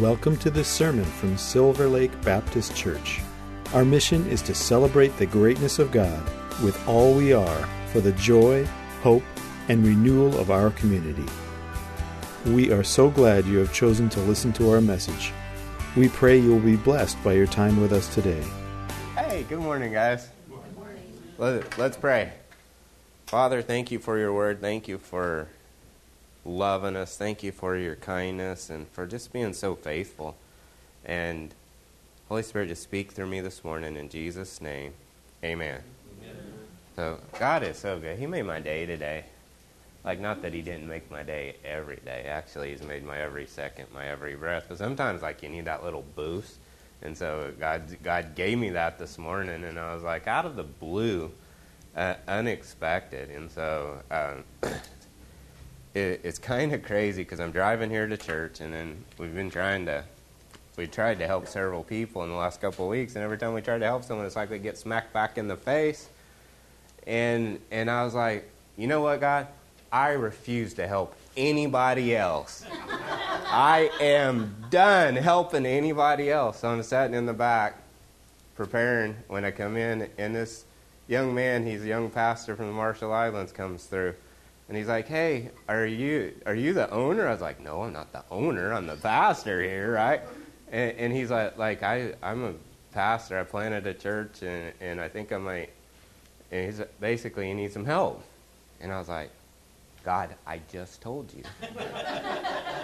Welcome to this sermon from Silver Lake Baptist Church. Our mission is to celebrate the greatness of God with all we are for the joy, hope, and renewal of our community. We are so glad you have chosen to listen to our message. We pray you will be blessed by your time with us today. Hey, good morning, guys. Good morning. Let, let's pray. Father, thank you for your word. Thank you for loving us. Thank you for your kindness and for just being so faithful. And Holy Spirit, just speak through me this morning in Jesus' name. Amen. Amen. So, God is so good. He made my day today. Like, not that He didn't make my day every day. Actually, He's made my every second, my every breath. But sometimes, like, you need that little boost. And so, God, God gave me that this morning. And I was like, out of the blue, uh, unexpected. And so, um, it, it's kind of crazy because I'm driving here to church, and then we've been trying to we tried to help several people in the last couple of weeks, and every time we tried to help someone, it's like we get smacked back in the face. And and I was like, you know what, God, I refuse to help anybody else. I am done helping anybody else. So I'm sitting in the back, preparing when I come in, and this young man, he's a young pastor from the Marshall Islands, comes through. And he's like, "Hey, are you are you the owner?" I was like, "No, I'm not the owner. I'm the pastor here, right?" And, and he's like, "Like I I'm a pastor. I planted a church, and and I think I might." And he's basically he needs some help. And I was like, "God, I just told you,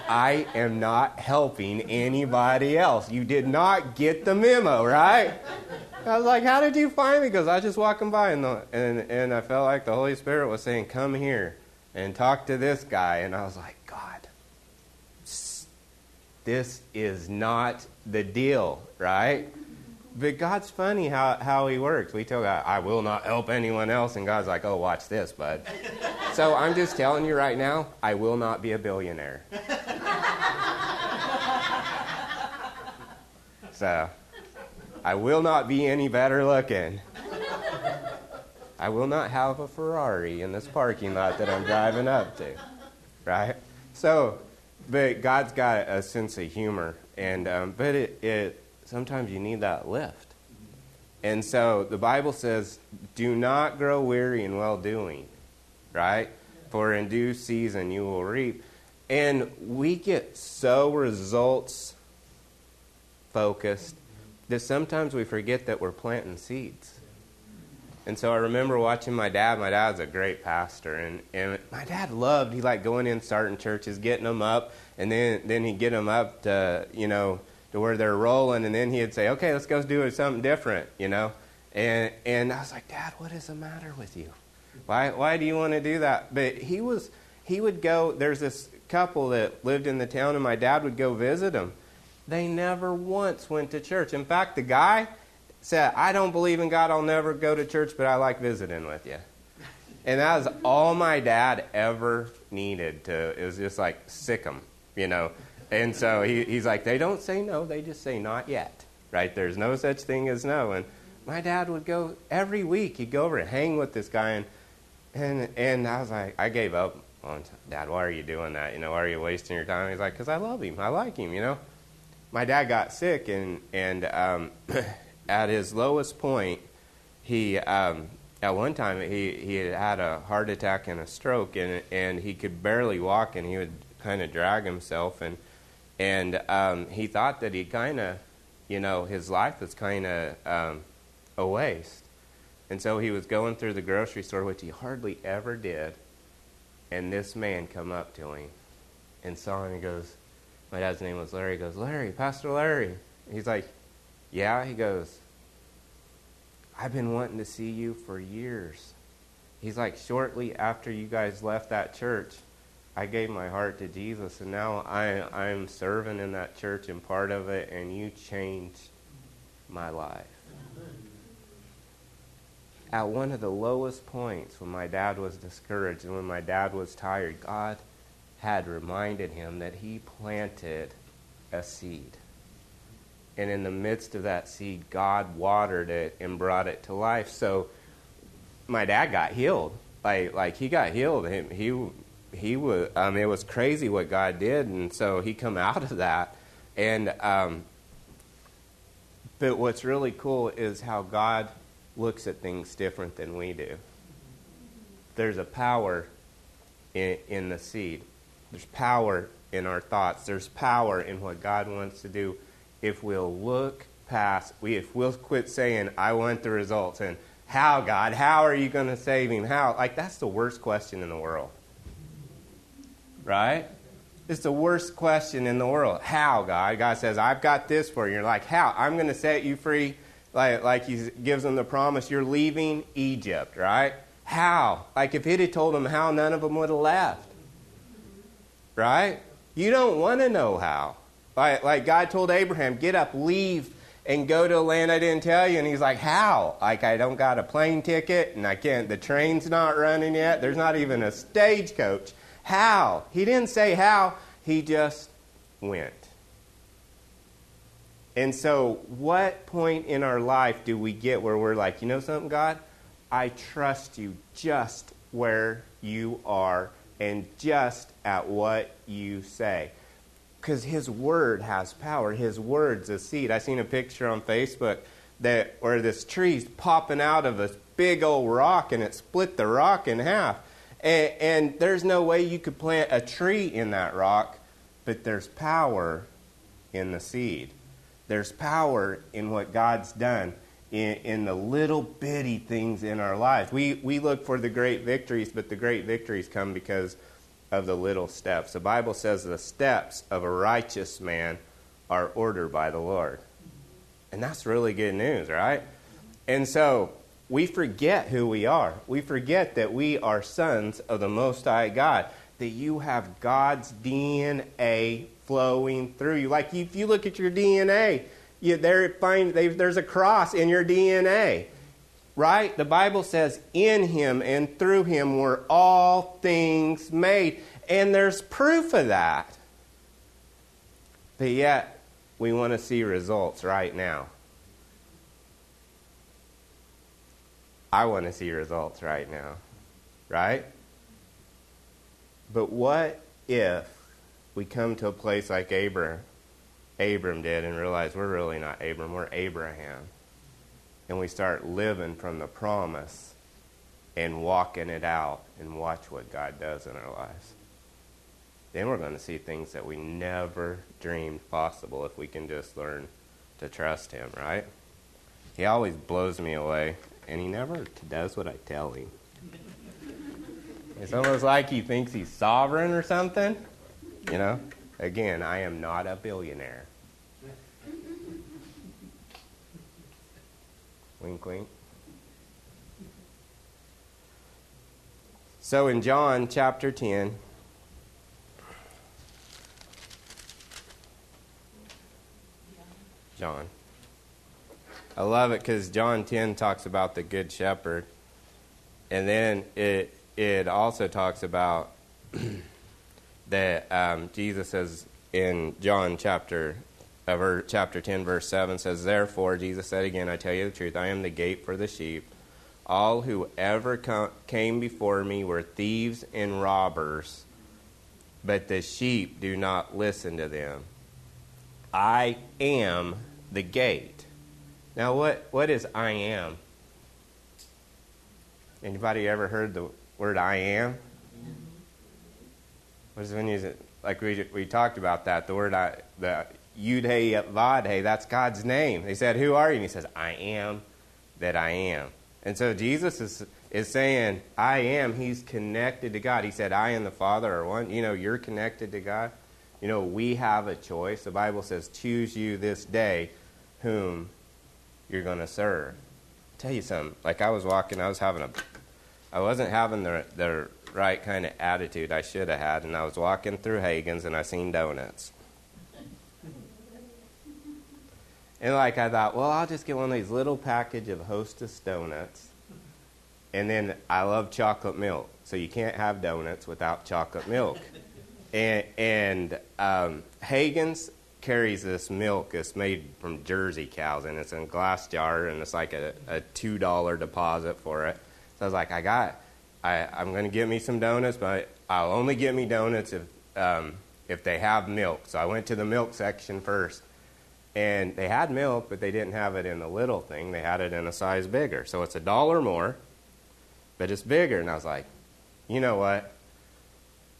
I am not helping anybody else. You did not get the memo, right?" I was like, "How did you find me?" Because I was just walking by, and the, and and I felt like the Holy Spirit was saying, "Come here." And talk to this guy. And I was like, God, this is not the deal, right? But God's funny how, how He works. We tell God, I will not help anyone else. And God's like, oh, watch this, bud. so I'm just telling you right now, I will not be a billionaire. so I will not be any better looking. I will not have a Ferrari in this parking lot that I'm driving up to, right? So, but God's got a sense of humor, and um, but it, it sometimes you need that lift, and so the Bible says, "Do not grow weary in well doing," right? For in due season you will reap, and we get so results focused that sometimes we forget that we're planting seeds. And so I remember watching my dad. My dad's a great pastor, and, and my dad loved he liked going in, starting churches, getting them up, and then then he'd get them up to you know to where they're rolling, and then he'd say, "Okay, let's go do something different," you know. And and I was like, Dad, what is the matter with you? Why why do you want to do that? But he was he would go. There's this couple that lived in the town, and my dad would go visit them. They never once went to church. In fact, the guy said, I don't believe in God, I'll never go to church, but I like visiting with you. And that was all my dad ever needed to, it was just like sick him, you know. And so he, he's like, they don't say no, they just say not yet, right? There's no such thing as no. And my dad would go every week, he'd go over and hang with this guy. And, and, and I was like, I gave up on, Dad, why are you doing that? You know, why are you wasting your time? He's like, because I love him, I like him, you know. My dad got sick, and, and um, at his lowest point, he um, at one time he, he had had a heart attack and a stroke, and and he could barely walk, and he would kind of drag himself, and and um, he thought that he kind of, you know, his life was kind of um, a waste, and so he was going through the grocery store, which he hardly ever did, and this man come up to him, and saw him. and goes, my dad's name was Larry. He goes, Larry, Pastor Larry. He's like, yeah. He goes, I've been wanting to see you for years. He's like, shortly after you guys left that church, I gave my heart to Jesus, and now I, I'm serving in that church and part of it, and you changed my life. At one of the lowest points, when my dad was discouraged and when my dad was tired, God had reminded him that he planted a seed and in the midst of that seed, God watered it and brought it to life. So my dad got healed. Like like he got healed. He he, he was. I mean, it was crazy what God did, and so he come out of that. And um, but what's really cool is how God looks at things different than we do. There's a power in, in the seed. There's power in our thoughts. There's power in what God wants to do if we'll look past, we, if we'll quit saying, I want the results, and how, God, how are you going to save him? How? Like, that's the worst question in the world. Right? It's the worst question in the world. How, God? God says, I've got this for you. You're like, how? I'm going to set you free. Like, like he gives them the promise, you're leaving Egypt, right? How? Like, if he'd have told them how, none of them would have left. Right? You don't want to know how. Like, like God told Abraham, get up, leave, and go to a land I didn't tell you. And he's like, how? Like, I don't got a plane ticket, and I can't, the train's not running yet. There's not even a stagecoach. How? He didn't say how, he just went. And so, what point in our life do we get where we're like, you know something, God? I trust you just where you are and just at what you say. Because his word has power. His word's a seed. I seen a picture on Facebook that where this tree's popping out of this big old rock and it split the rock in half. And, and there's no way you could plant a tree in that rock, but there's power in the seed. There's power in what God's done in, in the little bitty things in our lives. We, we look for the great victories, but the great victories come because of the little steps. The Bible says the steps of a righteous man are ordered by the Lord. And that's really good news, right? And so we forget who we are. We forget that we are sons of the Most High God, that you have God's DNA flowing through you. Like if you look at your DNA, you, there find there's a cross in your DNA, right? The Bible says, "In Him and through Him were all things made," and there's proof of that. But yet, we want to see results right now. I want to see results right now, right? But what if we come to a place like Abraham, Abram did and realize we're really not Abram, we're Abraham. And we start living from the promise and walking it out and watch what God does in our lives. Then we're going to see things that we never dreamed possible if we can just learn to trust Him, right? He always blows me away, and He never does what I tell Him. It's almost like He thinks He's sovereign or something, you know? Again, I am not a billionaire. Wink, wink. So in John chapter 10, John. I love it because John 10 talks about the Good Shepherd. And then it, it also talks about that um, Jesus says in John chapter uh, chapter 10, verse 7 says, Therefore, Jesus said again, I tell you the truth, I am the gate for the sheep. All who ever come, came before me were thieves and robbers, but the sheep do not listen to them. I am the gate. Now, what, what is I am? Anybody ever heard the word I am? What is when you like we we talked about that the word I the Yud Hey Vav Hey that's God's name. They said, "Who are you?" And he says, "I am that I am." And so Jesus is is saying, "I am." He's connected to God. He said, "I and the Father are one." You know, you're connected to God. You know, we have a choice. The Bible says, "Choose you this day whom you're going to serve." I'll tell you something. Like I was walking, I was having a, I wasn't having the the right kind of attitude I should have had, and I was walking through Haggen's and I seen donuts. And like I thought, well, I'll just get one of these little package of Hostess donuts. And then I love chocolate milk, so you can't have donuts without chocolate milk. and and um, Haggen's carries this milk It's made from Jersey cows, and it's in a glass jar, and it's like a, a two dollar deposit for it. So I was like, I got, I, I'm going to get me some donuts, but I'll only get me donuts if um, if they have milk. So I went to the milk section first. And they had milk, but they didn't have it in the little thing. They had it in a size bigger. So it's a dollar more, but it's bigger. And I was like, you know what?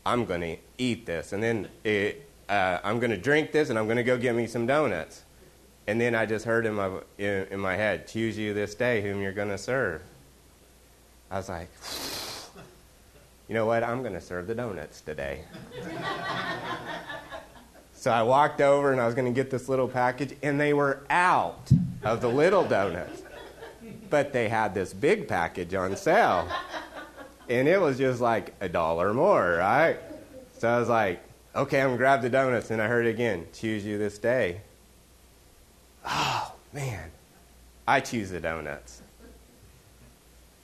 I'm going to eat this. And then it, uh, I'm going to drink this, and I'm going to go get me some donuts. And then I just heard in my, in, in my head, choose you this day whom you're going to serve. I was like, you know what? I'm going to serve the donuts today. so I walked over and I was going to get this little package, and they were out of the little donuts. But they had this big package on sale. And it was just like a dollar more, right? So I was like, okay, I'm going to grab the donuts. And I heard it again choose you this day. Oh, man. I choose the donuts.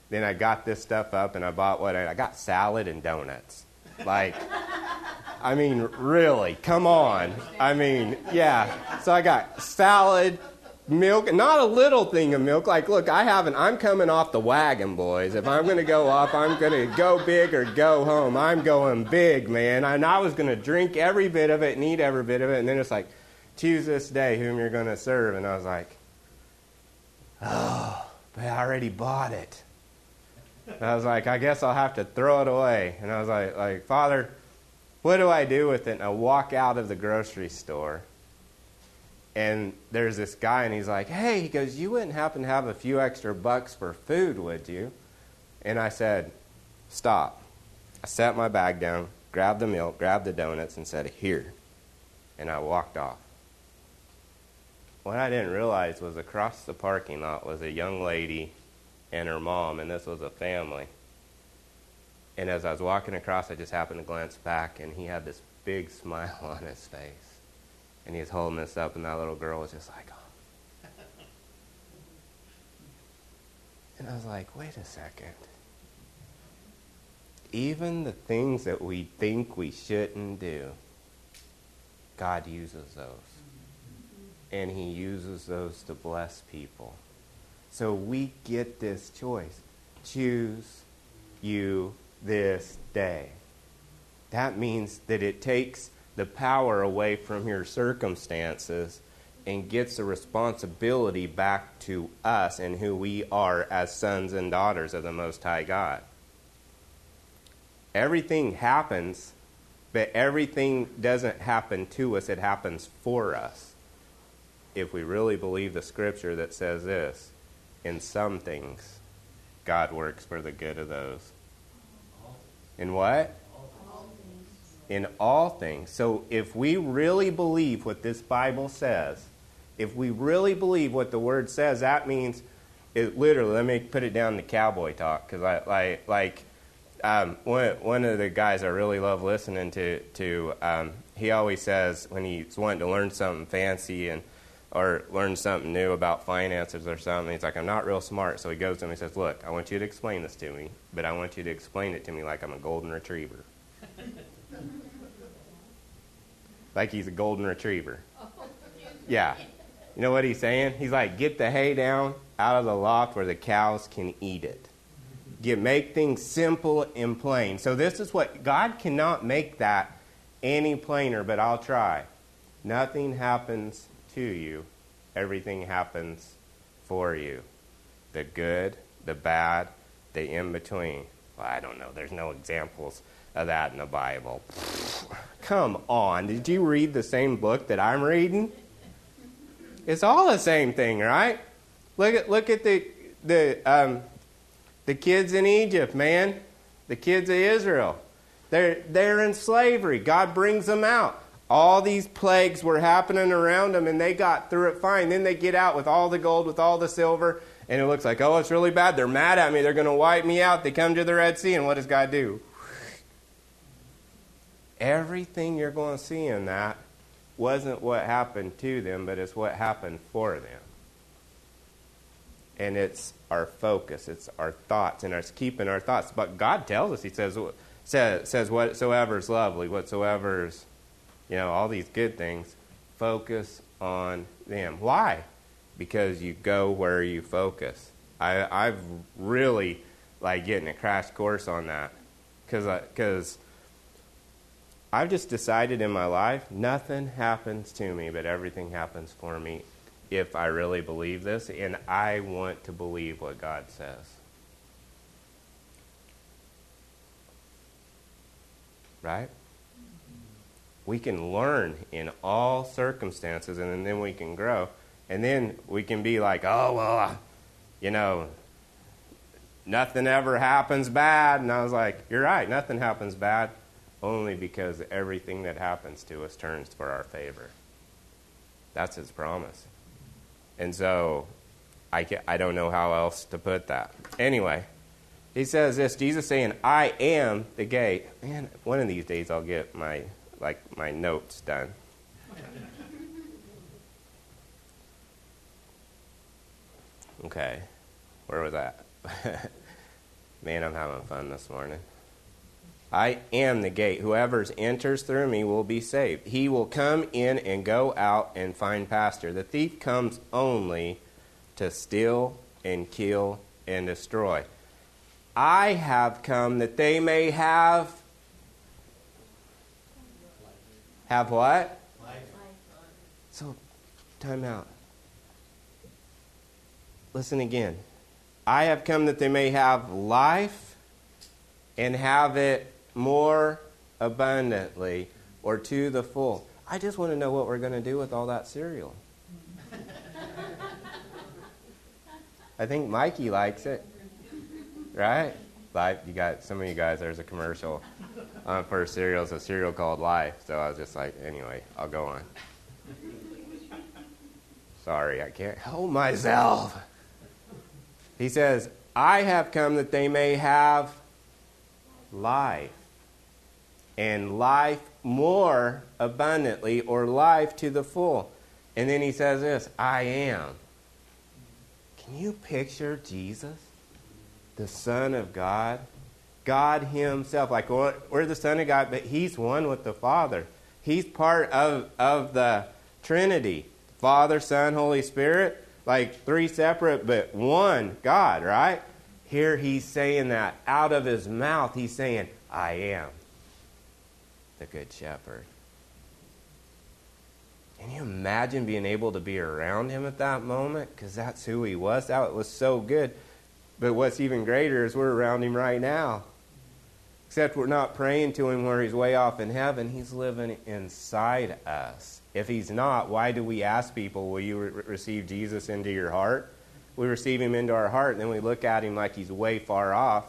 Then I got this stuff up and I bought what I, I got salad and donuts. Like, I mean, really, come on. I mean, yeah. So I got salad, milk, not a little thing of milk. Like, look, I haven't, I'm coming off the wagon, boys. If I'm going to go off, I'm going to go big or go home. I'm going big, man. And I was going to drink every bit of it and eat every bit of it. And then it's like, choose this day whom you're going to serve. And I was like, oh, but I already bought it. And I was like, I guess I'll have to throw it away. And I was like, like, Father, what do I do with it? And I walk out of the grocery store. And there's this guy, and he's like, Hey, he goes, You wouldn't happen to have a few extra bucks for food, would you? And I said, Stop. I set my bag down, grabbed the milk, grabbed the donuts, and said, Here. And I walked off. What I didn't realize was across the parking lot was a young lady and her mom, and this was a family. And as I was walking across, I just happened to glance back, and he had this big smile on his face. And he was holding this up, and that little girl was just like, oh. And I was like, wait a second. Even the things that we think we shouldn't do, God uses those. And He uses those to bless people. So we get this choice. Choose you this day. That means that it takes the power away from your circumstances and gets the responsibility back to us and who we are as sons and daughters of the Most High God. Everything happens, but everything doesn't happen to us, it happens for us. If we really believe the scripture that says this in some things, God works for the good of those. In what? In all things. So if we really believe what this Bible says, if we really believe what the Word says, that means it literally. Let me put it down to cowboy talk because I like like um, one one of the guys I really love listening to to um, he always says when he's wanting to learn something fancy and or learn something new about finances or something. He's like, I'm not real smart. So he goes to him and says, Look, I want you to explain this to me, but I want you to explain it to me like I'm a golden retriever. like he's a golden retriever. Yeah. You know what he's saying? He's like, Get the hay down out of the loft where the cows can eat it. Get, make things simple and plain. So this is what God cannot make that any plainer, but I'll try. Nothing happens to you, everything happens for you. The good, the bad, the in between. Well, I don't know. There's no examples of that in the Bible. Come on. Did you read the same book that I'm reading? It's all the same thing, right? Look at look at the the um, the kids in Egypt, man. The kids of Israel. They're they're in slavery. God brings them out. All these plagues were happening around them, and they got through it fine. Then they get out with all the gold, with all the silver, and it looks like, oh, it's really bad. They're mad at me. They're going to wipe me out. They come to the Red Sea, and what does God do? Everything you're going to see in that wasn't what happened to them, but it's what happened for them. And it's our focus, it's our thoughts, and it's keeping our thoughts. But God tells us, He says, says, says whatsoever is lovely, whatsoever is you know, all these good things, focus on them. Why? Because you go where you focus. I, I've really like getting a crash course on that because because I've just decided in my life nothing happens to me, but everything happens for me if I really believe this, and I want to believe what God says. Right? We can learn in all circumstances, and then we can grow. And then we can be like, oh, well, you know, nothing ever happens bad. And I was like, you're right, nothing happens bad only because everything that happens to us turns for our favor. That's his promise. And so I, can, I don't know how else to put that. Anyway, he says this Jesus saying, I am the gate. Man, one of these days I'll get my like my notes done. Okay, where was that? Man, I'm having fun this morning. I am the gate. Whoever enters through me will be saved. He will come in and go out and find pasture. The thief comes only to steal and kill and destroy. I have come that they may have. Have what? Life. So, time out. Listen again. I have come that they may have life and have it more abundantly or to the full. I just want to know what we're going to do with all that cereal. I think Mikey likes it, right? Life, you got some of you guys. There's a commercial um, for cereal. It's a cereal called Life. So I was just like, anyway, I'll go on. Sorry, I can't help myself. He says, I have come that they may have life, and life more abundantly, or life to the full. And then he says this I am. Can you picture Jesus, the Son of God? God Himself. Like we're the Son of God, but He's one with the Father. He's part of, of the Trinity Father, Son, Holy Spirit like three separate but one God, right? Here he's saying that out of his mouth, he's saying, I am the Good Shepherd. Can you imagine being able to be around him at that moment? Because that's who he was. That was so good. But what's even greater is we're around him right now. Except we're not praying to him where he's way off in heaven. He's living inside us. If he's not, why do we ask people, Will you re- receive Jesus into your heart? We receive him into our heart, and then we look at him like he's way far off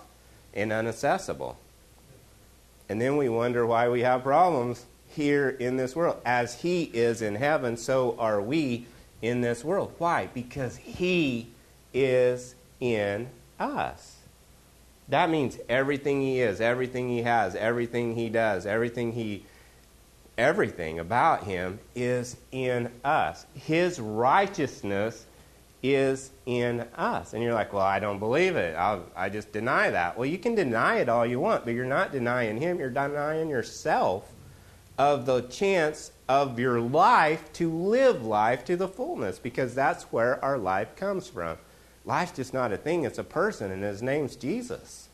and inaccessible. And then we wonder why we have problems here in this world. As he is in heaven, so are we in this world. Why? Because he is in us. That means everything he is, everything he has, everything he does, everything he everything about him is in us. His righteousness is in us. And you're like, well, I don't believe it. I'll, i just deny that. Well, you can deny it all you want, but you're not denying him. You're denying yourself of the chance of your life to live life to the fullness because that's where our life comes from. Life's just not a thing, it's a person, and his name's Jesus.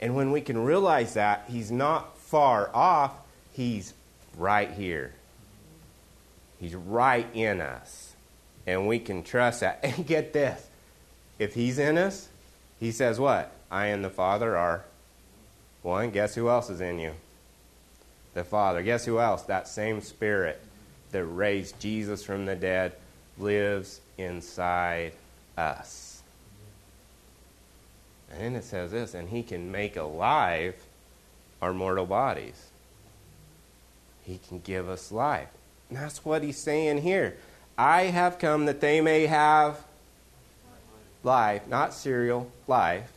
And when we can realize that, he's not far off, He's right here. He's right in us. And we can trust that. And get this if He's in us, He says, What? I and the Father are one. Guess who else is in you? The Father. Guess who else? That same Spirit that raised Jesus from the dead lives inside us. And then it says this, and He can make alive our mortal bodies. He can give us life. And that's what he's saying here. I have come that they may have life, not cereal, life.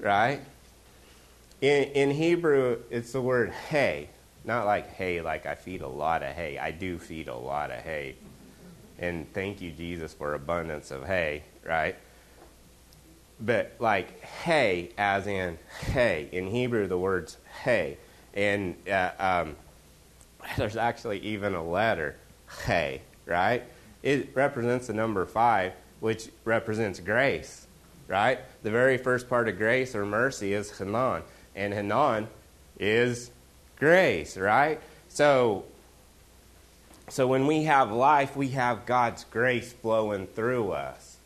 Right? In, in Hebrew, it's the word hay. Not like hay, like I feed a lot of hay. I do feed a lot of hay. And thank you, Jesus, for abundance of hay, right? but like hay, as in hay. In Hebrew, the word's hay. And uh, um, there's actually even a letter, hay, right? It represents the number five, which represents grace, right? The very first part of grace or mercy is Hanan. And Hanan is grace, right? So so when we have life, we have God's grace flowing through us.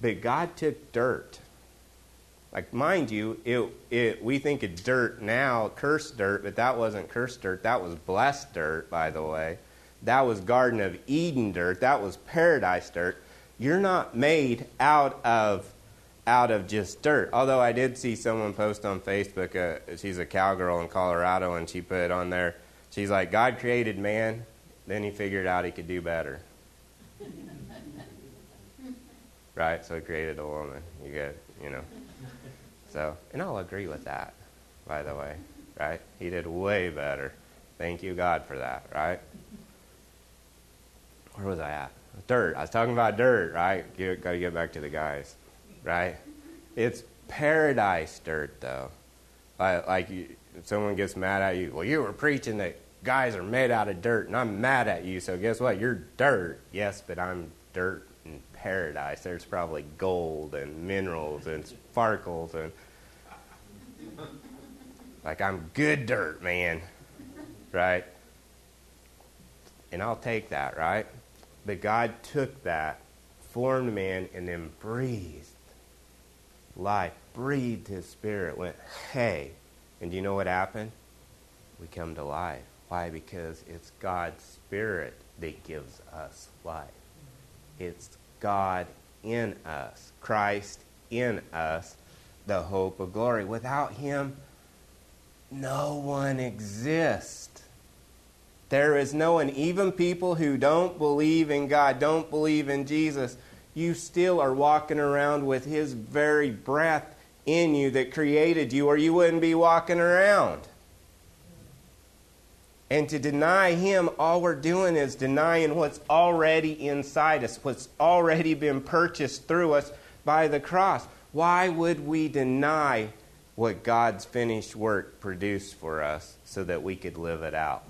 But God took dirt. Like, mind you, it, it, we think of dirt now, cursed dirt, but that wasn't cursed dirt. That was blessed dirt, by the way. That was Garden of Eden dirt. That was paradise dirt. You're not made out of out of just dirt. Although I did see someone post on Facebook, uh, she's a cowgirl in Colorado, and she put on there, she's like, God created man, then he figured out he could do better. right? So he created a woman. You get, you know. So, and I'll agree with that, by the way, right? He did way better. Thank you, God, for that, right? Where was I at? Dirt. I was talking about dirt, right? Got to get back to the guys, right? It's paradise dirt, though. Like, like you, someone gets mad at you. Well, you were preaching that guys are made out of dirt, and I'm mad at you. So guess what? You're dirt. Yes, but I'm dirt in paradise. There's probably gold and minerals and sparkles and like I'm good dirt, man. Right? And I'll take that, right? But God took that, formed man, and then breathed life, breathed his spirit, went, hey. And do you know what happened? We come to life. Why? Because it's God's Spirit that gives us life. It's God in us, Christ in us, the hope of glory. Without Him, no one exists. There is no one, even people who don't believe in God, don't believe in Jesus, you still are walking around with His very breath in you that created you, or you wouldn't be walking around. And to deny Him, all we're doing is denying what's already inside us, what's already been purchased through us by the cross. Why would we deny what God's finished work produced for us so that we could live it out?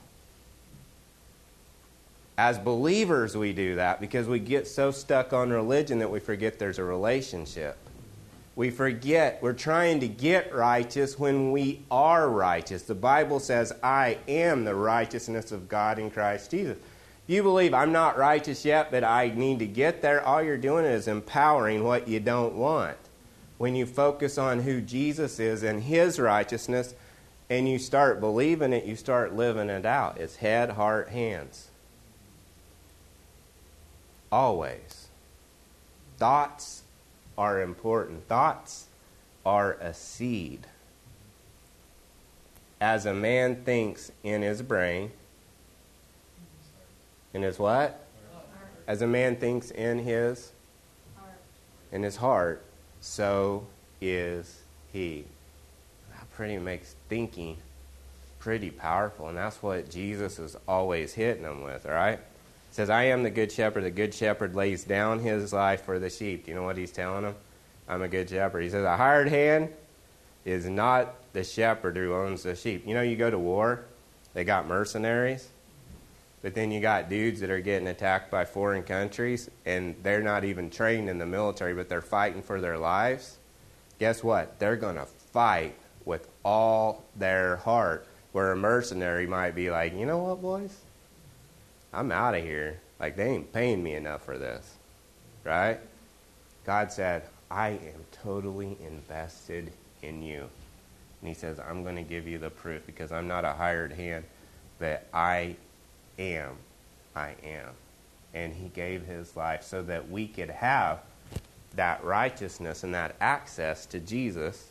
As believers, we do that because we get so stuck on religion that we forget there's a relationship we forget we're trying to get righteous when we are righteous. The Bible says, I am the righteousness of God in Christ Jesus. If you believe I'm not righteous yet, but I need to get there, all you're doing is empowering what you don't want. When you focus on who Jesus is and his righteousness, and you start believing it, you start living it out. It's head, heart, hands. Always. Thoughts, are important. Thoughts are a seed. As a man thinks in his brain, in his what? As a man thinks in his in his heart, so is he. That pretty makes thinking pretty powerful, and that's what Jesus is always hitting them with, all says, I am the good shepherd. The good shepherd lays down his life for the sheep. Do you know what he's telling them? I'm a good shepherd. He says, a hired hand is not the shepherd who owns the sheep. You know, you go to war, they got mercenaries, but then you got dudes that are getting attacked by foreign countries, and they're not even trained in the military, but they're fighting for their lives. Guess what? They're going to fight with all their heart, where a mercenary might be like, you know what, boys? I'm out of here. Like, they ain't paying me enough for this. Right? God said, I am totally invested in you. And He says, I'm going to give you the proof because I'm not a hired hand, but I am. I am. And He gave His life so that we could have that righteousness and that access to Jesus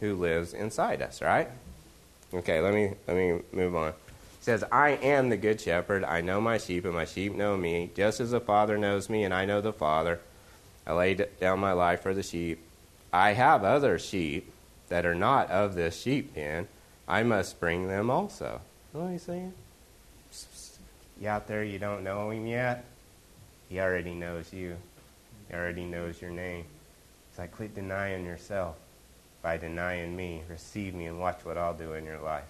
who lives inside us, right? Okay, let me let me move on says, I am the good shepherd. I know my sheep, and my sheep know me, just as the Father knows me, and I know the Father. I lay down my life for the sheep. I have other sheep that are not of this sheep pen. I must bring them also. You know what he's saying? You out there, you don't know him yet? He already knows you. He already knows your name. It's like, quit denying yourself by denying me. Receive me and watch what I'll do in your life.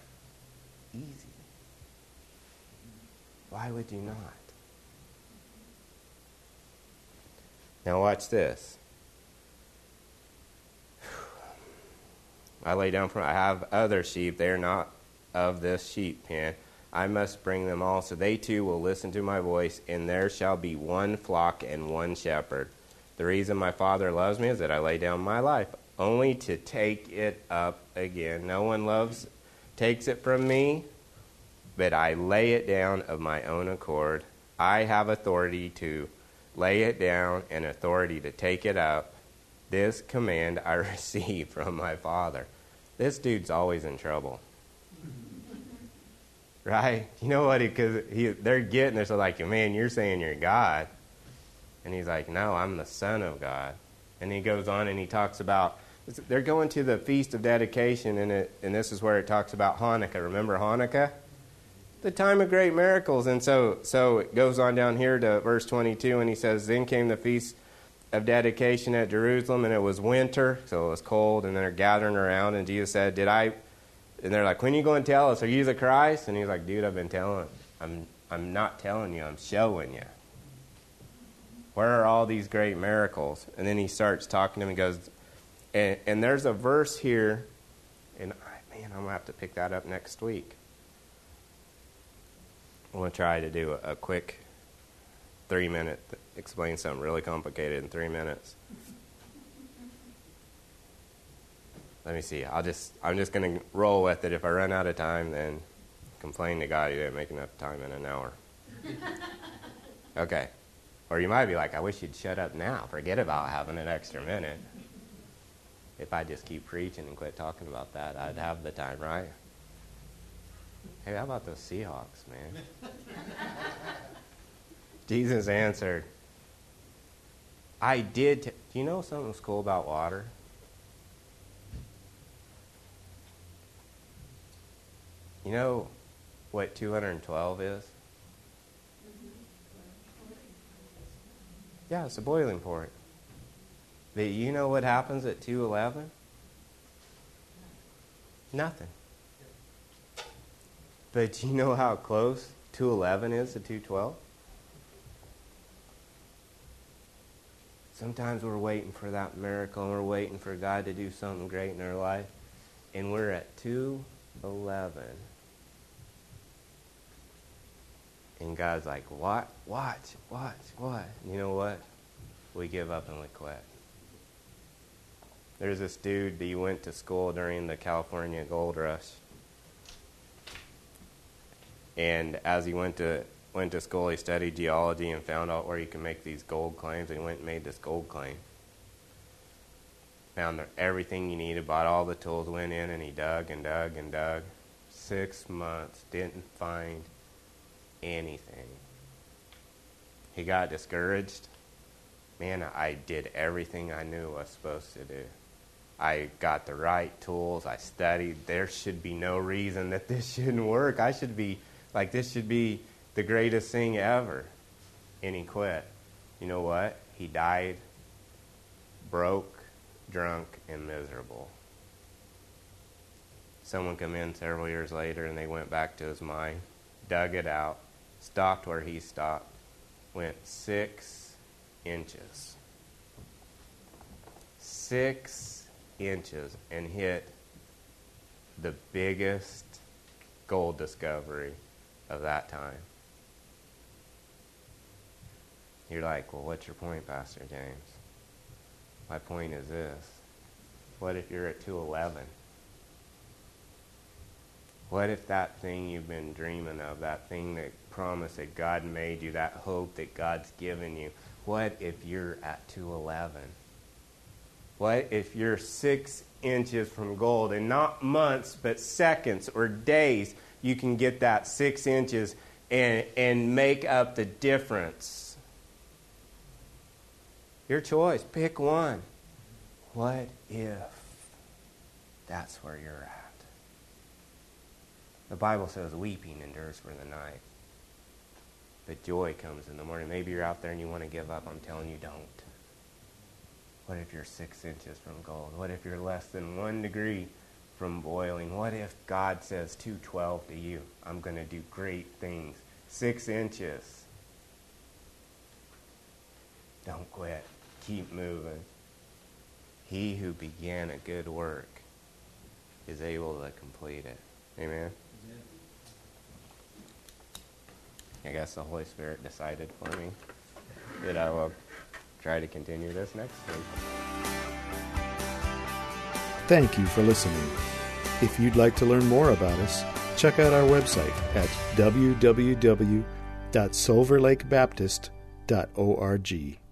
Easy. Why would you not? Now, watch this. I lay down for I have other sheep, they are not of this sheep pen. I must bring them all, so they too will listen to my voice, and there shall be one flock and one shepherd. The reason my Father loves me is that I lay down my life, only to take it up again. No one loves takes it from me, but I lay it down of my own accord. I have authority to lay it down and authority to take it up. This command I received from my Father. This dude's always in trouble. right? You know what? Because he, they're getting this, like, man, you're saying you're God. And he's like, no, I'm the Son of God. And he goes on and he talks about, they're going to the Feast of Dedication, and, it, and this is where it talks about Hanukkah. Remember Hanukkah? The time of great miracles. And so, so it goes on down here to verse 22, and he says, Then came the Feast of Dedication at Jerusalem, and it was winter, so it was cold, and they're gathering around, and Jesus said, Did I and they're like, when are you going to tell us? Are you the Christ? And he's like, dude, I've been telling. I'm, I'm not telling you. I'm showing you. Where are all these great miracles? And then he starts talking to him and goes, and, and there's a verse here, and I, man, I'm going to have to pick that up next week. I'm going to try to do a, a quick three minute, explain something really complicated in three minutes. let me see. I'll just I'm just gonna roll with it. If I run out of time, then complain to God you didn't make enough time in an hour. okay. Or you might be like, I wish you'd shut up now. Forget about having an extra minute. If I just keep preaching and quit talking about that, I'd have the time, right? Hey, how about those Seahawks, man? Jesus answered, I did. T- Do you know something was cool about water? You know what 212 is? Yeah, it's a boiling point. But you know what happens at 211? Nothing. But you know how close 211 is to 212? Sometimes we're waiting for that miracle and we're waiting for God to do something great in our life. And we're at 211. And God's like, what? Watch, watch, what? You know what? We give up and we quit. There's this dude that he went to school during the California gold rush. And as he went to went to school, he studied geology and found out where you can make these gold claims. And he went and made this gold claim. Found everything you needed, bought all the tools, went in, and he dug and dug and dug. Six months, didn't find anything. He got discouraged. Man, I did everything I knew I was supposed to do. I got the right tools. I studied. There should be no reason that this shouldn't work. I should be like, this should be the greatest thing ever. And he quit. You know what? He died broke, drunk, and miserable. Someone come in several years later and they went back to his mine, dug it out, stopped where he stopped, went six inches. Six inches and hit the biggest gold discovery of that time. You're like, well, what's your point, Pastor James? My point is this. What if you're at 211? What if that thing you've been dreaming of, that thing that promise that God made you, that hope that God's given you, what if you're at 211? What if you're six inches from gold and not months, but seconds or days, you can get that six inches and, and make up the difference? Your choice. Pick one. What if that's where you're at? The Bible says weeping endures for the night, but joy comes in the morning. Maybe you're out there and you want to give up. I'm telling you, don't. What if you're six inches from gold? What if you're less than one degree from boiling? What if God says 212 to you? I'm going to do great things. Six inches. Don't quit. Keep moving. He who began a good work is able to complete it. Amen. I guess the Holy Spirit decided for me that I will try to continue this next week. Thank you for listening. If you'd like to learn more about us, check out our website at www.silverlakebaptist.org.